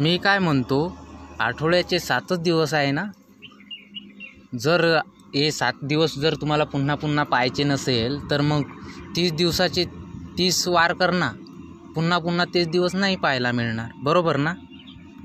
मी काय म्हणतो आठवड्याचे सातच दिवस आहे ना? जर हे सात दिवस जर तुम्हाला पुन्हा पुन्हा पाहायचे नसेल तर मग तीस दिवसाचे तीस वार कर ना. पुन्हा पुन्हा तेच दिवस नाही पाहायला मिळणार. बरोबर ना?